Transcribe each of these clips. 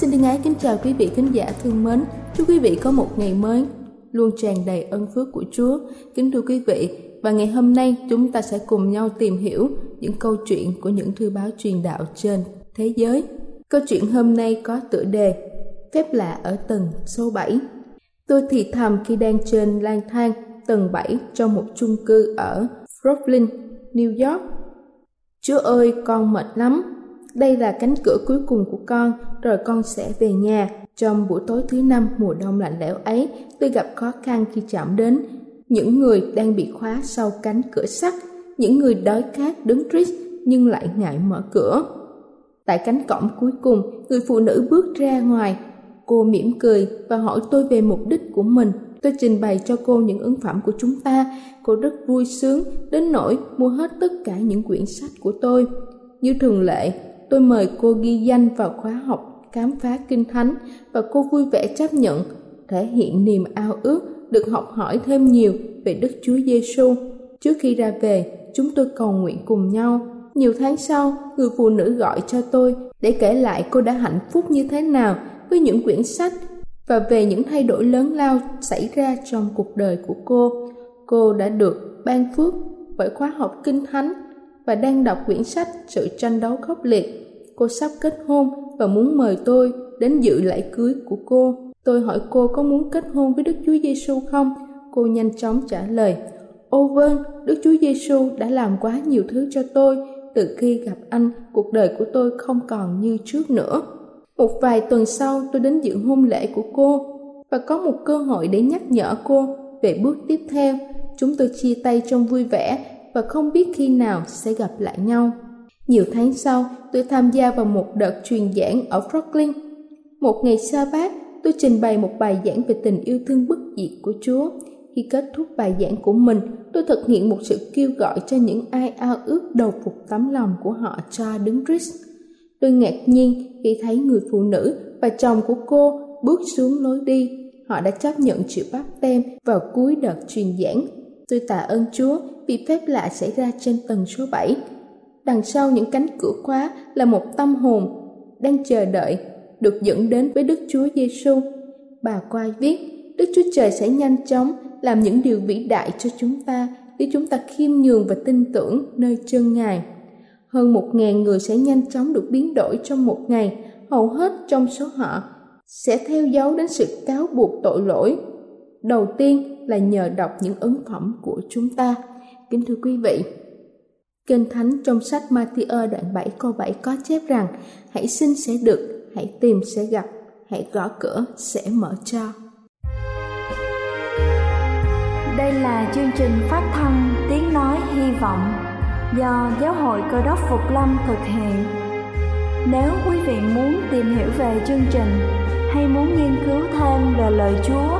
Xin thân ái kính chào quý vị khán giả thương mến. Chúc quý vị có một ngày mới luôn tràn đầy ân phước của Chúa. Kính thưa quý vị, và ngày hôm nay chúng ta sẽ cùng nhau tìm hiểu những câu chuyện của những thư báo truyền đạo trên thế giới. Câu chuyện hôm nay có tựa đề Phép lạ ở tầng số 7. Tôi thì thầm khi đang trên lang thang tầng 7 trong một chung cư ở Brooklyn, New York. Chúa ơi, con mệt lắm, đây là cánh cửa cuối cùng của con, rồi con sẽ về nhà. Trong buổi tối thứ năm mùa đông lạnh lẽo ấy, tôi gặp khó khăn khi chạm đến những người đang bị khóa sau cánh cửa sắt, những người đói khát đứng trích nhưng lại ngại mở cửa. Tại cánh cổng cuối cùng, người phụ nữ bước ra ngoài. Cô mỉm cười và hỏi tôi về mục đích của mình. Tôi trình bày cho cô những ấn phẩm của chúng ta. Cô rất vui sướng, đến nỗi mua hết tất cả những quyển sách của tôi. Như thường lệ, tôi mời cô ghi danh vào khóa học khám phá kinh thánh và cô vui vẻ chấp nhận thể hiện niềm ao ước được học hỏi thêm nhiều về Đức Chúa Giêsu. Trước khi ra về, chúng tôi cầu nguyện cùng nhau. Nhiều tháng sau, người phụ nữ gọi cho tôi để kể lại cô đã hạnh phúc như thế nào với những quyển sách và về những thay đổi lớn lao xảy ra trong cuộc đời của cô. Cô đã được ban phước bởi khóa học kinh thánh và đang đọc quyển sách Sự tranh đấu khốc liệt. Cô sắp kết hôn và muốn mời tôi đến dự lễ cưới của cô. Tôi hỏi cô có muốn kết hôn với Đức Chúa Giêsu không? Cô nhanh chóng trả lời: "Ô vâng, Đức Chúa Giêsu đã làm quá nhiều thứ cho tôi, từ khi gặp anh, cuộc đời của tôi không còn như trước nữa." Một vài tuần sau, tôi đến dự hôn lễ của cô và có một cơ hội để nhắc nhở cô về bước tiếp theo. Chúng tôi chia tay trong vui vẻ và không biết khi nào sẽ gặp lại nhau. Nhiều tháng sau, tôi tham gia vào một đợt truyền giảng ở Brooklyn. Một ngày sa bát, tôi trình bày một bài giảng về tình yêu thương bất diệt của Chúa. Khi kết thúc bài giảng của mình, tôi thực hiện một sự kêu gọi cho những ai ao ước đầu phục tấm lòng của họ cho đứng Christ. Tôi ngạc nhiên khi thấy người phụ nữ và chồng của cô bước xuống lối đi. Họ đã chấp nhận chịu bắp tem vào cuối đợt truyền giảng. Tôi tạ ơn Chúa vì phép lạ xảy ra trên tầng số 7. Đằng sau những cánh cửa khóa là một tâm hồn đang chờ đợi được dẫn đến với Đức Chúa Giêsu. Bà Quai viết, Đức Chúa Trời sẽ nhanh chóng làm những điều vĩ đại cho chúng ta nếu chúng ta khiêm nhường và tin tưởng nơi chân Ngài. Hơn một ngàn người sẽ nhanh chóng được biến đổi trong một ngày, hầu hết trong số họ sẽ theo dấu đến sự cáo buộc tội lỗi. Đầu tiên là nhờ đọc những ấn phẩm của chúng ta. Kính thưa quý vị, Kinh Thánh trong sách Matthew đoạn 7 câu 7 có chép rằng Hãy xin sẽ được, hãy tìm sẽ gặp, hãy gõ cửa sẽ mở cho. Đây là chương trình phát thanh Tiếng Nói Hy Vọng do Giáo hội Cơ đốc Phục Lâm thực hiện. Nếu quý vị muốn tìm hiểu về chương trình hay muốn nghiên cứu thêm về lời Chúa,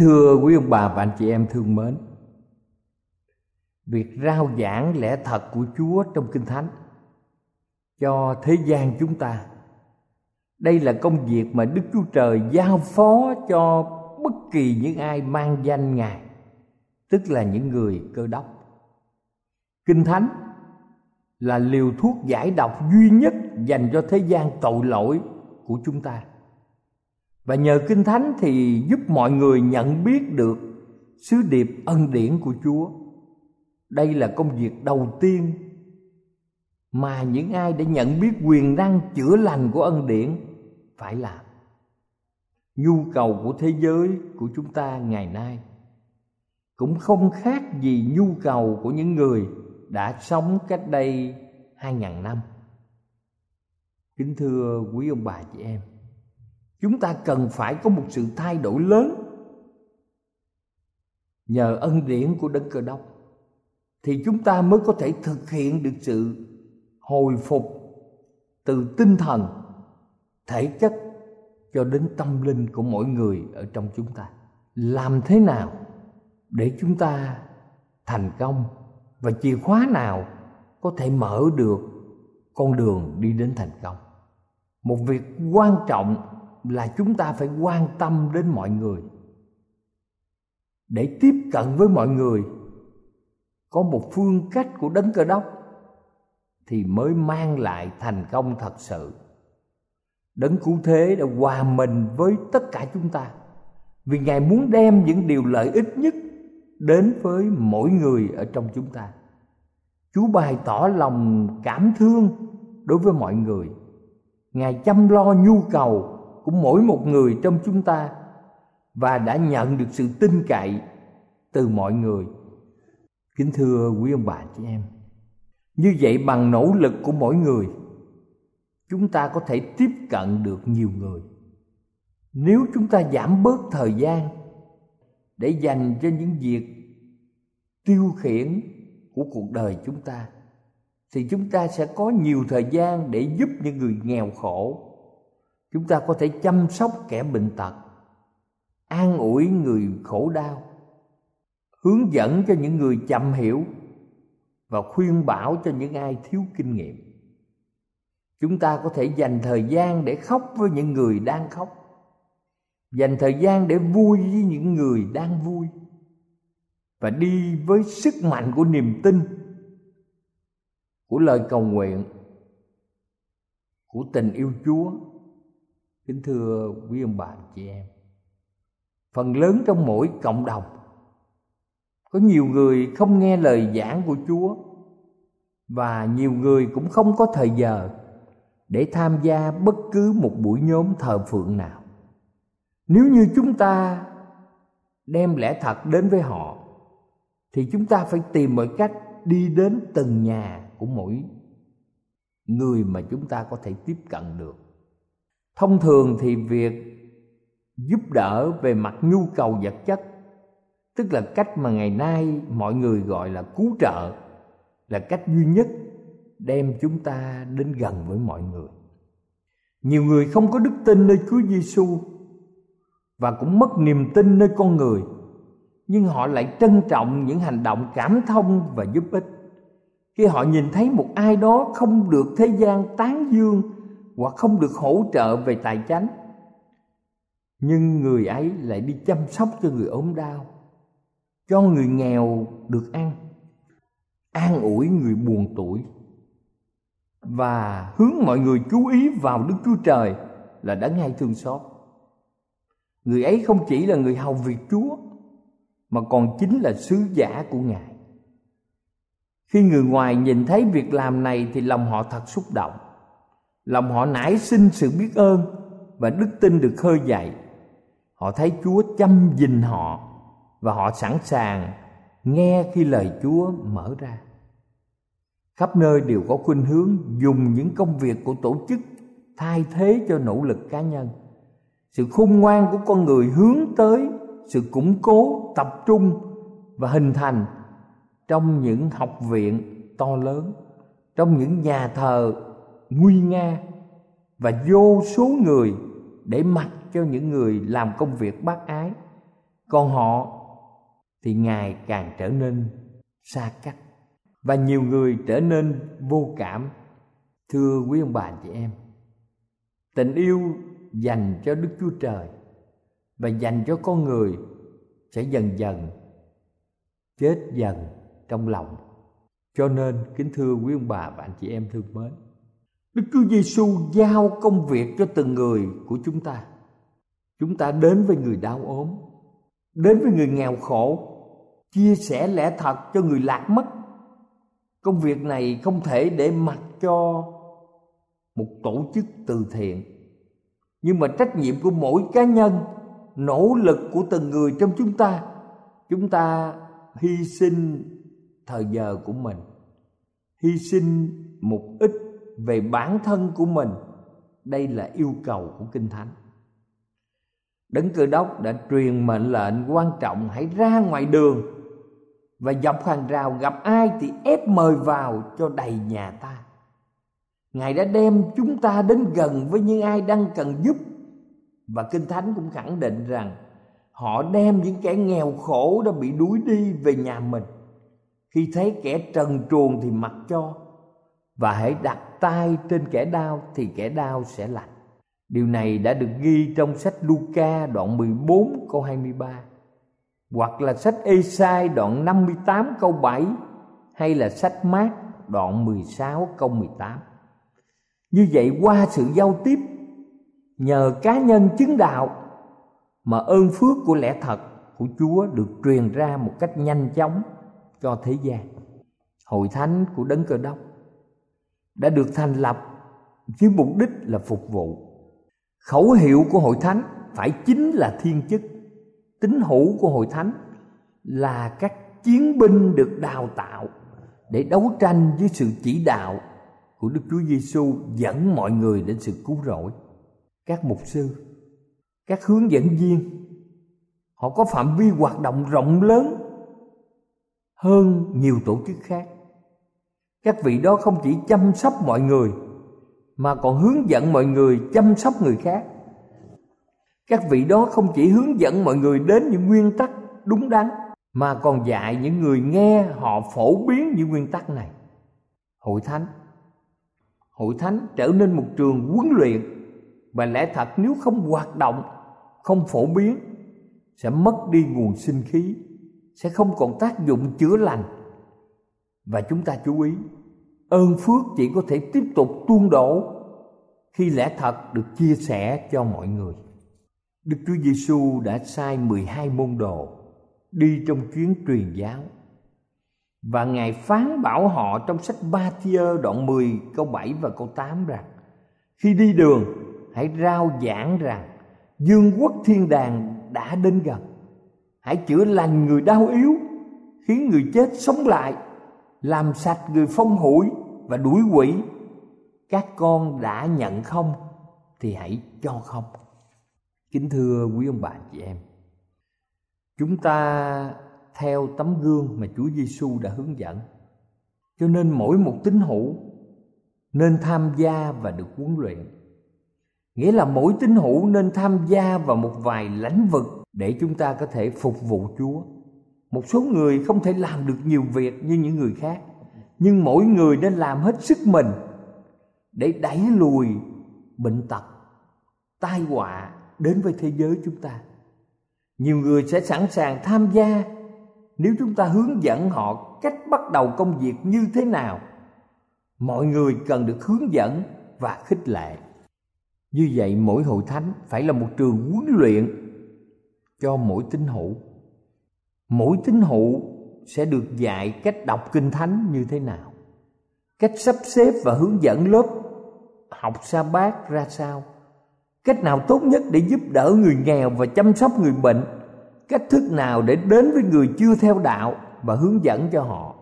Thưa quý ông bà và anh chị em thương mến, Việc rao giảng lẽ thật của Chúa trong Kinh Thánh Cho thế gian chúng ta, đây là công việc mà đức chúa trời giao phó cho bất kỳ những ai mang danh ngài, tức là những người cơ đốc. Kinh thánh là liều thuốc giải độc duy nhất dành cho thế gian tội lỗi của chúng ta và nhờ kinh thánh thì giúp mọi người nhận biết được sứ điệp ân điển của chúa. Đây là công việc đầu tiên mà những ai đã nhận biết quyền năng chữa lành của ân điển phải làm. Nhu cầu của thế giới của chúng ta ngày nay cũng không khác gì nhu cầu của những người đã sống cách đây hai ngàn năm. Kính thưa quý ông bà chị em chúng ta cần phải có một sự thay đổi lớn. Nhờ ân điển của đấng cơ đốc, thì chúng ta mới có thể thực hiện được sự hồi phục từ tinh thần, thể chất cho đến tâm linh của mỗi người ở trong chúng ta. Làm thế nào để chúng ta thành công và chìa khóa nào có thể mở được con đường đi đến thành công? Một việc quan trọng là chúng ta phải quan tâm đến mọi người. Để tiếp cận với mọi người, có một phương cách của đấng cơ đốc thì mới mang lại thành công thật sự. Đấng cứu thế đã hòa mình với tất cả chúng ta vì ngài muốn đem những điều lợi ích nhất đến với mỗi người ở trong chúng ta. Chúa bày tỏ lòng cảm thương đối với mọi người. Ngài chăm lo nhu cầu của mỗi một người trong chúng ta và đã nhận được sự tin cậy từ mọi người. Kính thưa quý ông bà chị em, như vậy bằng nỗ lực của mỗi người, chúng ta có thể tiếp cận được nhiều người. Nếu chúng ta giảm bớt thời gian để dành cho những việc tiêu khiển của cuộc đời chúng ta, thì chúng ta sẽ có nhiều thời gian để giúp những người nghèo khổ chúng ta có thể chăm sóc kẻ bệnh tật, an ủi người khổ đau, hướng dẫn cho những người chậm hiểu và khuyên bảo cho những ai thiếu kinh nghiệm. Chúng ta có thể dành thời gian để khóc với những người đang khóc, dành thời gian để vui với những người đang vui, và đi với sức mạnh của niềm tin, của lời cầu nguyện, của tình yêu chúa kính thưa quý ông bà chị em. Phần lớn trong mỗi cộng đồng, có nhiều người không nghe lời giảng của chúa và nhiều người cũng không có thời giờ để tham gia bất cứ một buổi nhóm thờ phượng nào. Nếu như chúng ta đem lẽ thật đến với họ, thì chúng ta phải tìm mọi cách đi đến từng nhà của mỗi người mà chúng ta có thể tiếp cận được thông thường thì việc giúp đỡ về mặt nhu cầu vật chất, tức là cách mà ngày nay mọi người gọi là cứu trợ, là cách duy nhất đem chúng ta đến gần với mọi người. Nhiều người không có đức tin nơi Chúa Giêsu và cũng mất niềm tin nơi con người, nhưng họ lại trân trọng những hành động cảm thông và giúp ích. Khi họ nhìn thấy một ai đó không được thế gian tán dương hoặc không được hỗ trợ về tài chánh nhưng người ấy lại đi chăm sóc cho người ốm đau, cho người nghèo được ăn, an ủi người buồn tuổi và hướng mọi người chú ý vào Đức Chúa Trời là đã ngay thương xót. Người ấy không chỉ là người hầu việc Chúa, mà còn chính là sứ giả của Ngài. Khi người ngoài nhìn thấy việc làm này thì lòng họ thật xúc động. Lòng họ nảy sinh sự biết ơn và đức tin được khơi dậy. Họ thấy Chúa chăm gìn họ và họ sẵn sàng nghe khi lời Chúa mở ra khắp nơi đều có khuynh hướng dùng những công việc của tổ chức thay thế cho nỗ lực cá nhân sự khôn ngoan của con người hướng tới sự củng cố, tập trung và hình thành trong những học viện to lớn, trong những nhà thờ nguy nga và vô số người để mặc cho những người làm công việc bác ái. Còn họ thì ngày càng trở nên xa cách và nhiều người trở nên vô cảm. Thưa quý ông bà chị em, tình yêu dành cho đức chúa trời và dành cho con người sẽ dần dần chết dần trong lòng. Cho nên kính thưa quý ông bà và anh chị em thương mến đức chúa giêsu giao công việc cho từng người của chúng ta. Chúng ta đến với người đau ốm, đến với người nghèo khổ, chia sẻ lẽ thật cho người lạc mất. Công việc này không thể để mặc cho một tổ chức từ thiện. Nhưng mà trách nhiệm của mỗi cá nhân, nỗ lực của từng người trong chúng ta chúng ta hy sinh thời giờ của mình, hy sinh một ít về bản thân của mình. Đây là yêu cầu của kinh thánh. Đấng cơ đốc đã truyền mệnh lệnh quan trọng, hãy ra ngoài đường. Và dọc hàng rào gặp ai thì ép mời vào cho đầy nhà ta. Ngài đã đem chúng ta đến gần với những ai đang cần giúp. Và kinh thánh cũng khẳng định rằng họ đem những kẻ nghèo khổ đã bị đuối đi về nhà mình. Khi thấy kẻ trần truồng thì mặc cho. Và hãy đặt tay trên kẻ đau thì kẻ đau sẽ lành. Điều này đã được ghi trong sách Luca đoạn 14 câu 23 hoặc là sách Esai đoạn 58 câu 7 hay là sách Mát đoạn 16 câu 18 như vậy qua sự giao tiếp, nhờ cá nhân chứng đạo mà ơn phước của lẽ thật của Chúa được truyền ra một cách nhanh chóng cho thế gian. Hội thánh của Đấng Cơ Đốc đã được thành lập với mục đích là phục vụ. Khẩu hiệu của hội thánh phải chính là thiên chức. Tính hữu của hội thánh là các chiến binh được đào tạo để đấu tranh với sự chỉ đạo của Đức Chúa Giêsu dẫn mọi người đến sự cứu rỗi. Các mục sư, các hướng dẫn viên, họ có phạm vi hoạt động rộng lớn hơn nhiều tổ chức khác. Các vị đó không chỉ chăm sóc mọi người, mà còn hướng dẫn mọi người chăm sóc người khác. Các vị đó không chỉ hướng dẫn mọi người đến những nguyên tắc đúng đắn, mà còn dạy những người nghe họ phổ biến những nguyên tắc này. Hội thánh hội thánh trở nên một trường huấn luyện và lẽ thật nếu không hoạt động, không phổ biến, sẽ mất đi nguồn sinh khí, sẽ không còn tác dụng chữa lành và chúng ta chú ý, ơn phước chỉ có thể tiếp tục tuôn đổ khi lẽ thật được chia sẻ cho mọi người. Đức Chúa Giêsu đã sai 12 môn đồ đi trong chuyến truyền giáo. Và Ngài phán bảo họ trong sách Ba thiơ đoạn 10 câu 7 và câu 8 rằng, Khi đi đường, hãy rao giảng rằng Dương quốc thiên đàng đã đến gần. Hãy chữa lành người đau yếu, Khiến người chết sống lại. Làm sạch người phong hủi và đuổi quỷ Các con đã nhận không Thì hãy cho không Kính thưa quý ông bà chị em, Chúng ta theo tấm gương mà Chúa Giêsu đã hướng dẫn. Cho nên mỗi một tín hữu nên tham gia và được huấn luyện. Nghĩa là mỗi tín hữu nên tham gia vào một vài lãnh vực để chúng ta có thể phục vụ Chúa. Một số người không thể làm được nhiều việc như những người khác, nhưng mỗi người nên làm hết sức mình để đẩy lùi bệnh tật, tai họa đến với thế giới chúng ta. Nhiều người sẽ sẵn sàng tham gia nếu chúng ta hướng dẫn họ cách bắt đầu công việc như thế nào. Mọi người cần được hướng dẫn và khích lệ. Như vậy mỗi hội thánh phải là một trường huấn luyện cho mỗi tín hữu mỗi tín hữu sẽ được dạy cách đọc kinh thánh như thế nào, cách sắp xếp và hướng dẫn lớp học sa bát ra sao, cách nào tốt nhất để giúp đỡ người nghèo và chăm sóc người bệnh, cách thức nào để đến với người chưa theo đạo và hướng dẫn cho họ.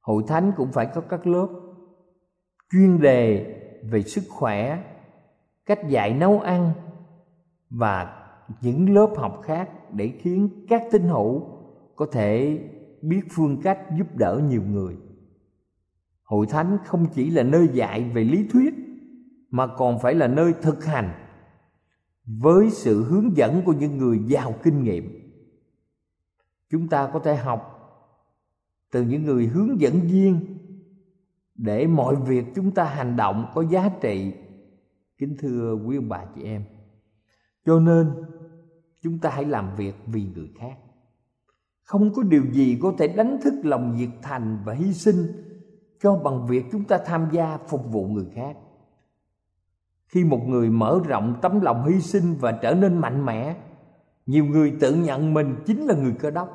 Hội thánh cũng phải có các lớp chuyên đề về sức khỏe, cách dạy nấu ăn và những lớp học khác để khiến các tín hữu có thể biết phương cách giúp đỡ nhiều người. Hội thánh không chỉ là nơi dạy về lý thuyết, mà còn phải là nơi thực hành với sự hướng dẫn của những người giàu kinh nghiệm. Chúng ta có thể học từ những người hướng dẫn viên để mọi việc chúng ta hành động có giá trị. Kính thưa quý ông bà chị em, cho nên chúng ta hãy làm việc vì người khác. Không có điều gì có thể đánh thức lòng nhiệt thành và hy sinh cho bằng việc chúng ta tham gia phục vụ người khác. Khi một người mở rộng tấm lòng hy sinh và trở nên mạnh mẽ, nhiều người tự nhận mình chính là người cơ đốc.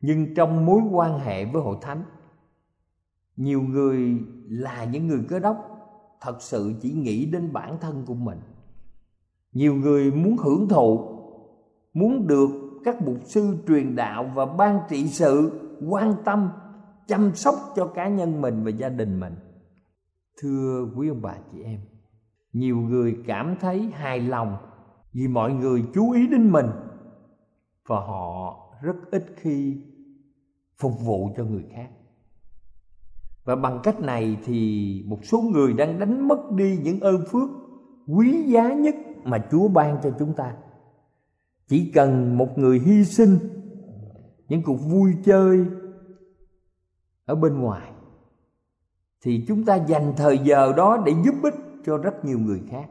Nhưng trong mối quan hệ với hội thánh, nhiều người là những người cơ đốc thật sự chỉ nghĩ đến bản thân của mình. Nhiều người muốn hưởng thụ muốn được các mục sư truyền đạo và ban trị sự quan tâm, chăm sóc cho cá nhân mình và gia đình mình thưa quý ông bà chị em, nhiều người cảm thấy hài lòng vì mọi người chú ý đến mình và họ rất ít khi phục vụ cho người khác và bằng cách này thì một số người đang đánh mất đi những ơn phước quý giá nhất mà Chúa ban cho chúng ta. Chỉ cần một người hy sinh, những cuộc vui chơi ở bên ngoài, thì chúng ta dành thời giờ đó để giúp ích cho rất nhiều người khác.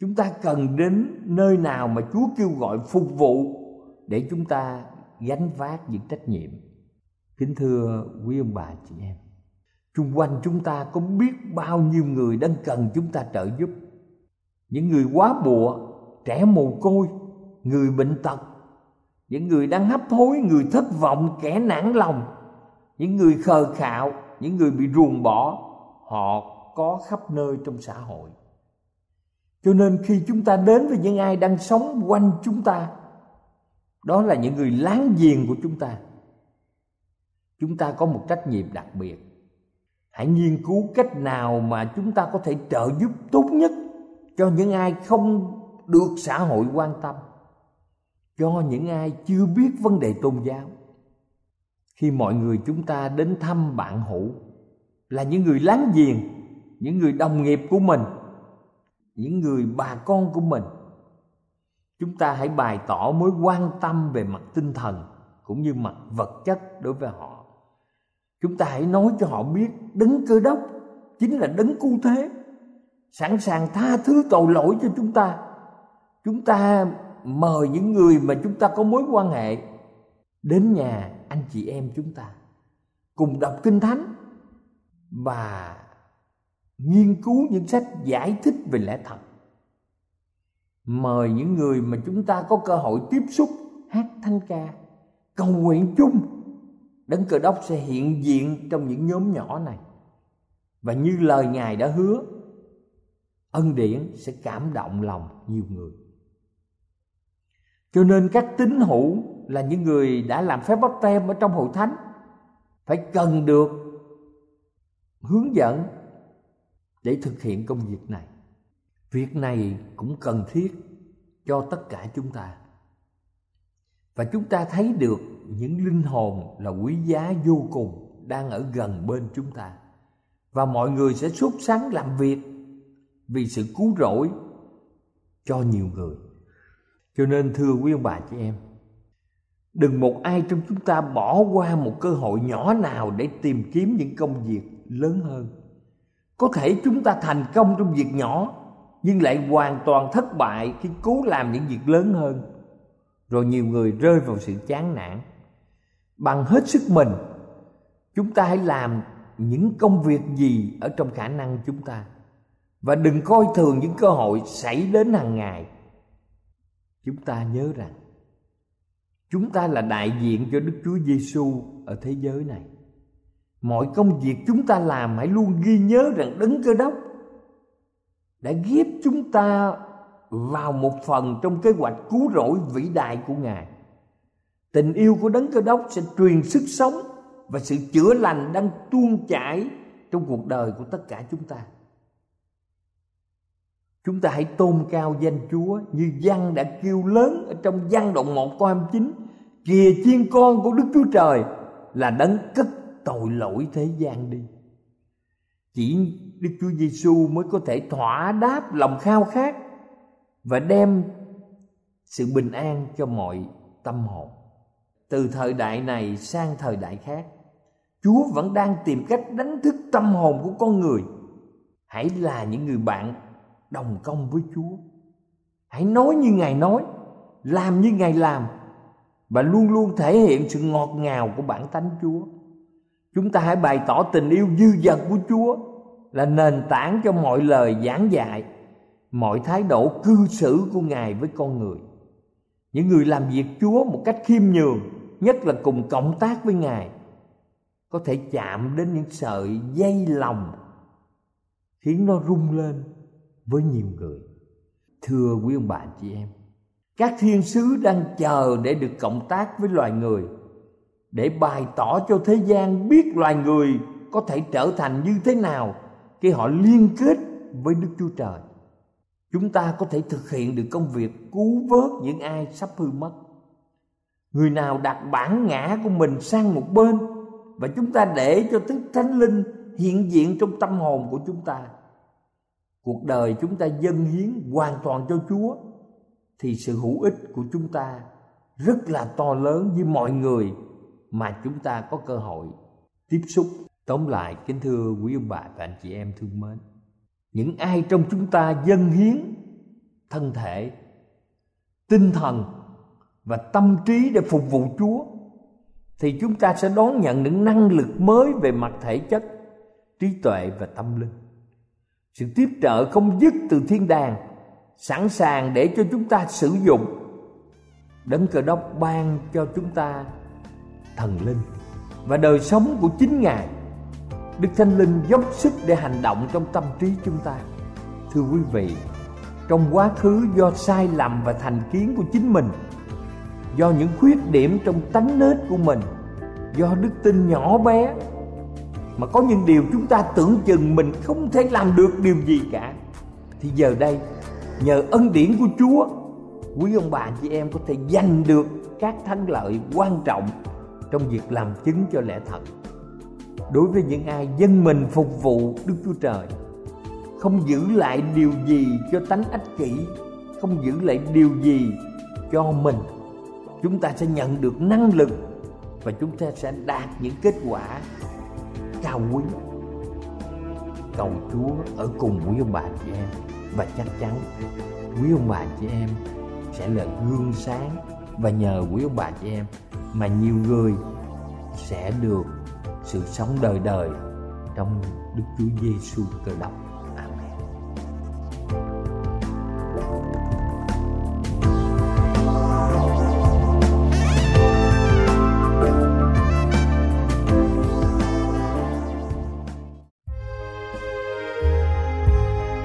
Chúng ta cần đến nơi nào mà Chúa kêu gọi phục vụ để chúng ta gánh vác những trách nhiệm kính thưa quý ông bà chị em chung quanh chúng ta có biết bao nhiêu người đang cần chúng ta trợ giúp những người quá bụa, trẻ mồ côi người bệnh tật. Những người đang hấp hối, người thất vọng, kẻ nản lòng. Những người khờ khạo, những người bị ruồng bỏ, họ có khắp nơi trong xã hội. Cho nên khi chúng ta đến với những ai đang sống quanh chúng ta, đó là những người láng giềng của chúng ta. Chúng ta có một trách nhiệm đặc biệt. Hãy nghiên cứu cách nào mà chúng ta có thể trợ giúp tốt nhất cho những ai không được xã hội quan tâm cho những ai chưa biết vấn đề tôn giáo, khi mọi người chúng ta đến thăm bạn hữu là những người láng giềng, những người đồng nghiệp của mình, những người bà con của mình, chúng ta hãy bày tỏ mối quan tâm về mặt tinh thần cũng như mặt vật chất đối với họ. Chúng ta hãy nói cho họ biết đấng cơ đốc chính là đấng cứu thế, sẵn sàng tha thứ tội lỗi cho chúng ta. Chúng ta mời những người mà chúng ta có mối quan hệ đến nhà anh chị em chúng ta, cùng đọc kinh thánh và nghiên cứu những sách giải thích về lẽ thật. Mời những người mà chúng ta có cơ hội tiếp xúc, hát thanh ca, cầu nguyện chung. Đấng cơ đốc sẽ hiện diện trong những nhóm nhỏ này. Và như lời ngài đã hứa, ân điển sẽ cảm động lòng nhiều người cho nên các tín hữu là những người đã làm phép báp tem ở trong hội thánh phải cần được hướng dẫn để thực hiện công việc này. Việc này cũng cần thiết cho tất cả chúng ta. Và chúng ta thấy được những linh hồn là quý giá vô cùng đang ở gần bên chúng ta. Và mọi người sẽ sốt sắng làm việc vì sự cứu rỗi cho nhiều người cho nên, thưa quý ông bà chị em, đừng một ai trong chúng ta bỏ qua một cơ hội nhỏ nào để tìm kiếm những công việc lớn hơn. Có thể chúng ta thành công trong việc nhỏ, nhưng lại hoàn toàn thất bại khi cố làm những việc lớn hơn. Rồi nhiều người rơi vào sự chán nản. Bằng hết sức mình, chúng ta hãy làm những công việc gì ở trong khả năng chúng ta. Và đừng coi thường những cơ hội xảy đến hàng ngày chúng ta nhớ rằng, chúng ta là đại diện cho Đức Chúa Giêsu ở thế giới này. Mọi công việc chúng ta làm hãy luôn ghi nhớ rằng đấng cơ đốc đã ghép chúng ta vào một phần trong kế hoạch cứu rỗi vĩ đại của Ngài. Tình yêu của đấng cơ đốc sẽ truyền sức sống và sự chữa lành đang tuôn chảy trong cuộc đời của tất cả chúng ta. Chúng ta hãy tôn cao danh Chúa như văn đã kêu lớn ở trong văn đoạn 1 câu 29. Kìa chiên con của Đức Chúa Trời là đấng cất tội lỗi thế gian đi. Chỉ Đức Chúa Giêsu mới có thể thỏa đáp lòng khao khát và đem sự bình an cho mọi tâm hồn. Từ thời đại này sang thời đại khác, Chúa vẫn đang tìm cách đánh thức tâm hồn của con người. Hãy là những người bạn đồng công với chúa. Hãy nói như ngài nói, làm như ngài làm, và luôn luôn thể hiện sự ngọt ngào của bản tánh chúa. Chúng ta hãy bày tỏ tình yêu dư dật của chúa là nền tảng cho mọi lời giảng dạy, mọi thái độ cư xử của ngài với con người. Những người làm việc chúa một cách khiêm nhường, nhất là cùng cộng tác với ngài, có thể chạm đến những sợi dây lòng khiến nó rung lên với nhiều người thưa quý ông bà chị em, các thiên sứ đang chờ để được cộng tác với loài người, để bày tỏ cho thế gian biết loài người có thể trở thành như thế nào khi họ liên kết với Đức Chúa Trời. Chúng ta có thể thực hiện được công việc cứu vớt những ai sắp hư mất. Người nào đặt bản ngã của mình sang một bên và chúng ta để cho Đức Thánh Linh hiện diện trong tâm hồn của chúng ta. Cuộc đời chúng ta dâng hiến hoàn toàn cho Chúa, thì sự hữu ích của chúng ta rất là to lớn với mọi người mà chúng ta có cơ hội tiếp xúc. Tóm lại, kính thưa quý ông bà và anh chị em thương mến, những ai trong chúng ta dâng hiến thân thể, tinh thần và tâm trí để phục vụ chúa, thì chúng ta sẽ đón nhận những năng lực mới về mặt thể chất, trí tuệ và tâm linh sự tiếp trợ không dứt từ thiên đàng, sẵn sàng để cho chúng ta sử dụng. Đấng cờ đốc ban cho chúng ta thần linh và đời sống của chính ngài. Đức thánh linh dốc sức để hành động trong tâm trí chúng ta. Thưa quý vị, trong quá khứ do sai lầm và thành kiến của chính mình, do những khuyết điểm trong tánh nết của mình, do đức tin nhỏ bé mà có những điều chúng ta tưởng chừng mình không thể làm được điều gì cả. Thì giờ đây, nhờ ân điển của chúa, quý ông bà chị em có thể giành được các thắng lợi quan trọng trong việc làm chứng cho lẽ thật. Đối với những ai dân mình phục vụ đức chúa trời, không giữ lại điều gì cho tánh ích kỷ, không giữ lại điều gì cho mình, chúng ta sẽ nhận được năng lực và chúng ta sẽ đạt những kết quả cao quý. Cầu chúa ở cùng quý ông bà chị em. Và chắc chắn quý ông bà chị em sẽ là gương sáng. Và nhờ quý ông bà chị em mà nhiều người sẽ được sự sống đời đời trong Đức Chúa Giêsu cơ đốc.